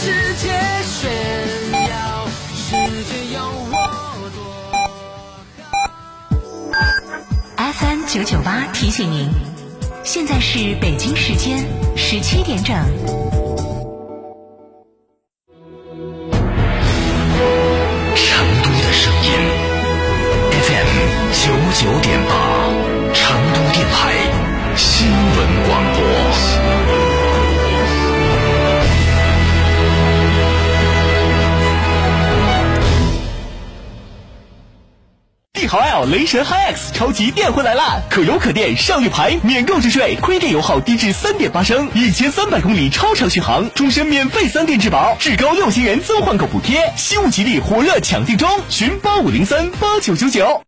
世界炫耀，世界有我多好。FM 九九八提醒您，现在是北京时间十七点整。成都的声音，FM 九九点八，成都电台新闻广播。豪 L 雷神 HiX 超级电回来啦！可油可电，上绿牌，免购置税，亏电油耗低至三点八升，一千三百公里超长续航，终身免费三电质保，至高六千元增换购补贴，西物吉利火热抢订中，寻八五零三八九九九。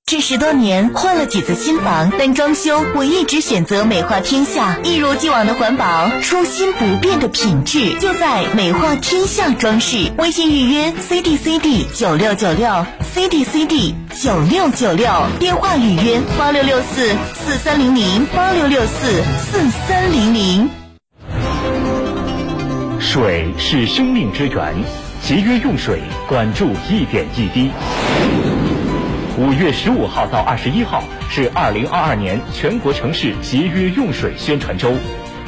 这十多年换了几次新房，但装修我一直选择美化天下，一如既往的环保，初心不变的品质，就在美化天下装饰。微信预约 CDCD 九六九六 CDCD 九六九六，电话预约八六六四四三零零八六六四四三零零。水是生命之源，节约用水，管住一点一滴。五月十五号到二十一号是二零二二年全国城市节约用水宣传周，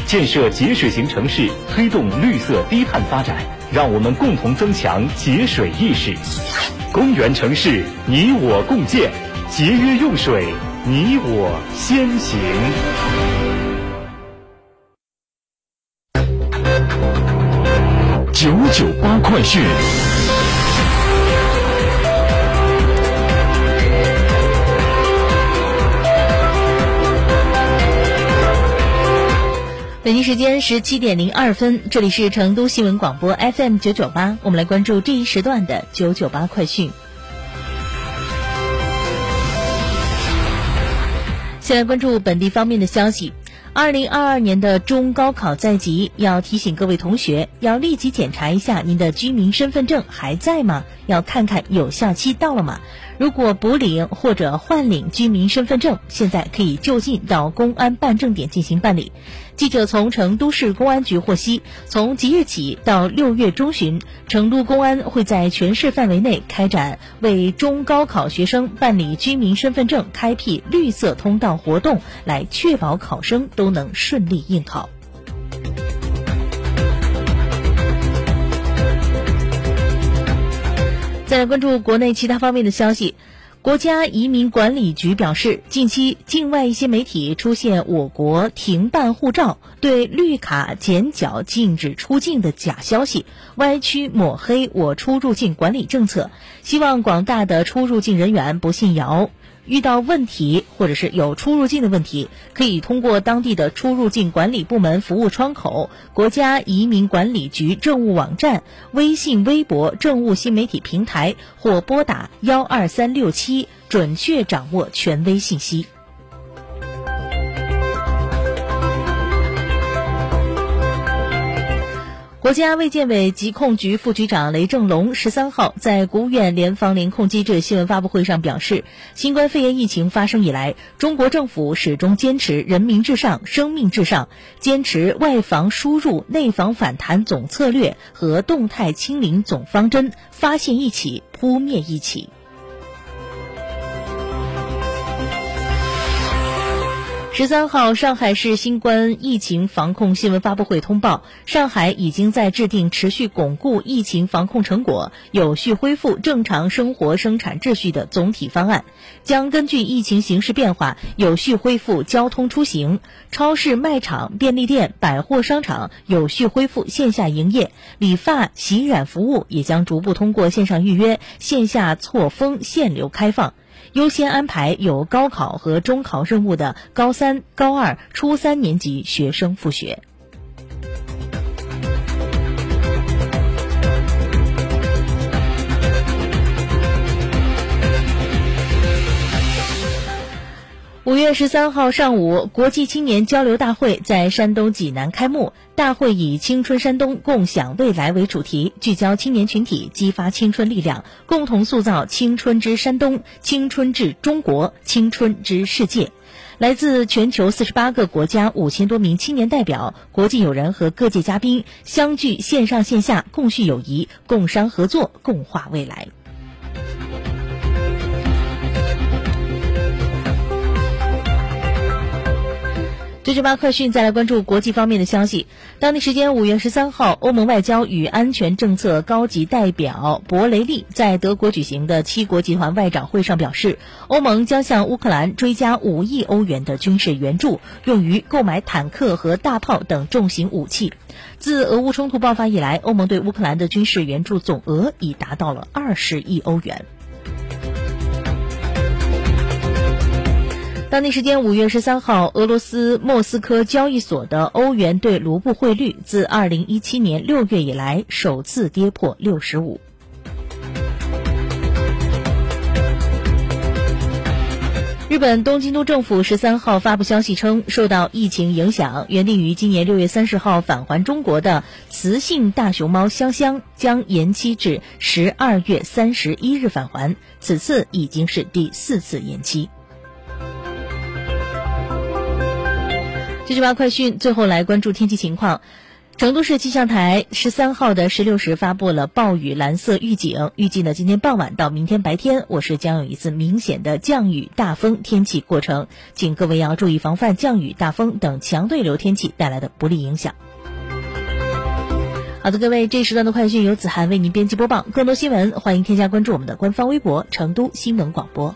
建设节水型城市，推动绿色低碳发展，让我们共同增强节水意识。公园城市，你我共建，节约用水，你我先行。九九八快讯。北京时间十七点零二分，这里是成都新闻广播 FM 九九八，我们来关注这一时段的九九八快讯。先来关注本地方面的消息。二零二二年的中高考在即，要提醒各位同学，要立即检查一下您的居民身份证还在吗？要看看有效期到了吗？如果补领或者换领居民身份证，现在可以就近到公安办证点进行办理。记者从成都市公安局获悉，从即日起到六月中旬，成都公安会在全市范围内开展为中高考学生办理居民身份证开辟绿色通道活动，来确保考生都能顺利应考。再来关注国内其他方面的消息。国家移民管理局表示，近期境外一些媒体出现我国停办护照、对绿卡减缴、禁止出境的假消息，歪曲抹黑我出入境管理政策，希望广大的出入境人员不信谣。遇到问题或者是有出入境的问题，可以通过当地的出入境管理部门服务窗口、国家移民管理局政务网站、微信、微博政务新媒体平台或拨打幺二三六七，准确掌握权威信息。国家卫健委疾控局副局长雷正龙十三号在国务院联防联控机制新闻发布会上表示，新冠肺炎疫情发生以来，中国政府始终坚持人民至上、生命至上，坚持外防输入、内防反弹总策略和动态清零总方针，发现一起，扑灭一起。十三号，上海市新冠疫情防控新闻发布会通报，上海已经在制定持续巩固疫情防控成果、有序恢复正常生活生产秩序的总体方案，将根据疫情形势变化，有序恢复交通出行，超市、卖场、便利店、百货商场有序恢复线下营业，理发、洗染服务也将逐步通过线上预约、线下错峰限流开放。优先安排有高考和中考任务的高三、高二、初三年级学生复学。五月十三号上午，国际青年交流大会在山东济南开幕。大会以“青春山东，共享未来”为主题，聚焦青年群体，激发青春力量，共同塑造青春之山东、青春之中国、青春之世界。来自全球四十八个国家五千多名青年代表、国际友人和各界嘉宾相聚线上线下，共叙友谊，共商合作，共话未来。九九八快讯，再来关注国际方面的消息。当地时间五月十三号，欧盟外交与安全政策高级代表博雷利在德国举行的七国集团外长会上表示，欧盟将向乌克兰追加五亿欧元的军事援助，用于购买坦克和大炮等重型武器。自俄乌冲突爆发以来，欧盟对乌克兰的军事援助总额已达到了二十亿欧元。当地时间五月十三号，俄罗斯莫斯科交易所的欧元对卢布汇率自二零一七年六月以来首次跌破六十五。日本东京都政府十三号发布消息称，受到疫情影响，原定于今年六月三十号返还中国的雌性大熊猫香香将延期至十二月三十一日返还，此次已经是第四次延期。九九八快讯，最后来关注天气情况。成都市气象台十三号的十六时发布了暴雨蓝色预警，预计呢今天傍晚到明天白天，我市将有一次明显的降雨大风天气过程，请各位要注意防范降雨大风等强对流天气带来的不利影响。好的，各位，这时段的快讯由子涵为您编辑播报，更多新闻欢迎添加关注我们的官方微博“成都新闻广播”。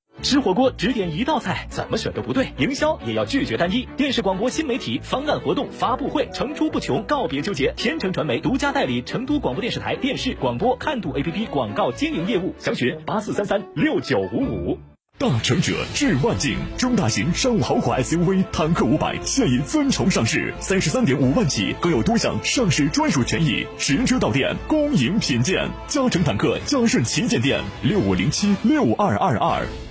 吃火锅只点一道菜，怎么选都不对。营销也要拒绝单一。电视广播新媒体方案活动发布会层出不穷，告别纠结。天成传媒独家代理成都广播电视台电视广播看度 APP 广告经营业务，详询八四三三六九五五。大成者致万境，中大型商务豪华 SUV 坦克五百现已尊崇上市，三十三点五万起，更有多项上市专属权益。实车到店，恭迎品鉴。嘉诚坦克嘉顺旗舰店六五零七六二二二。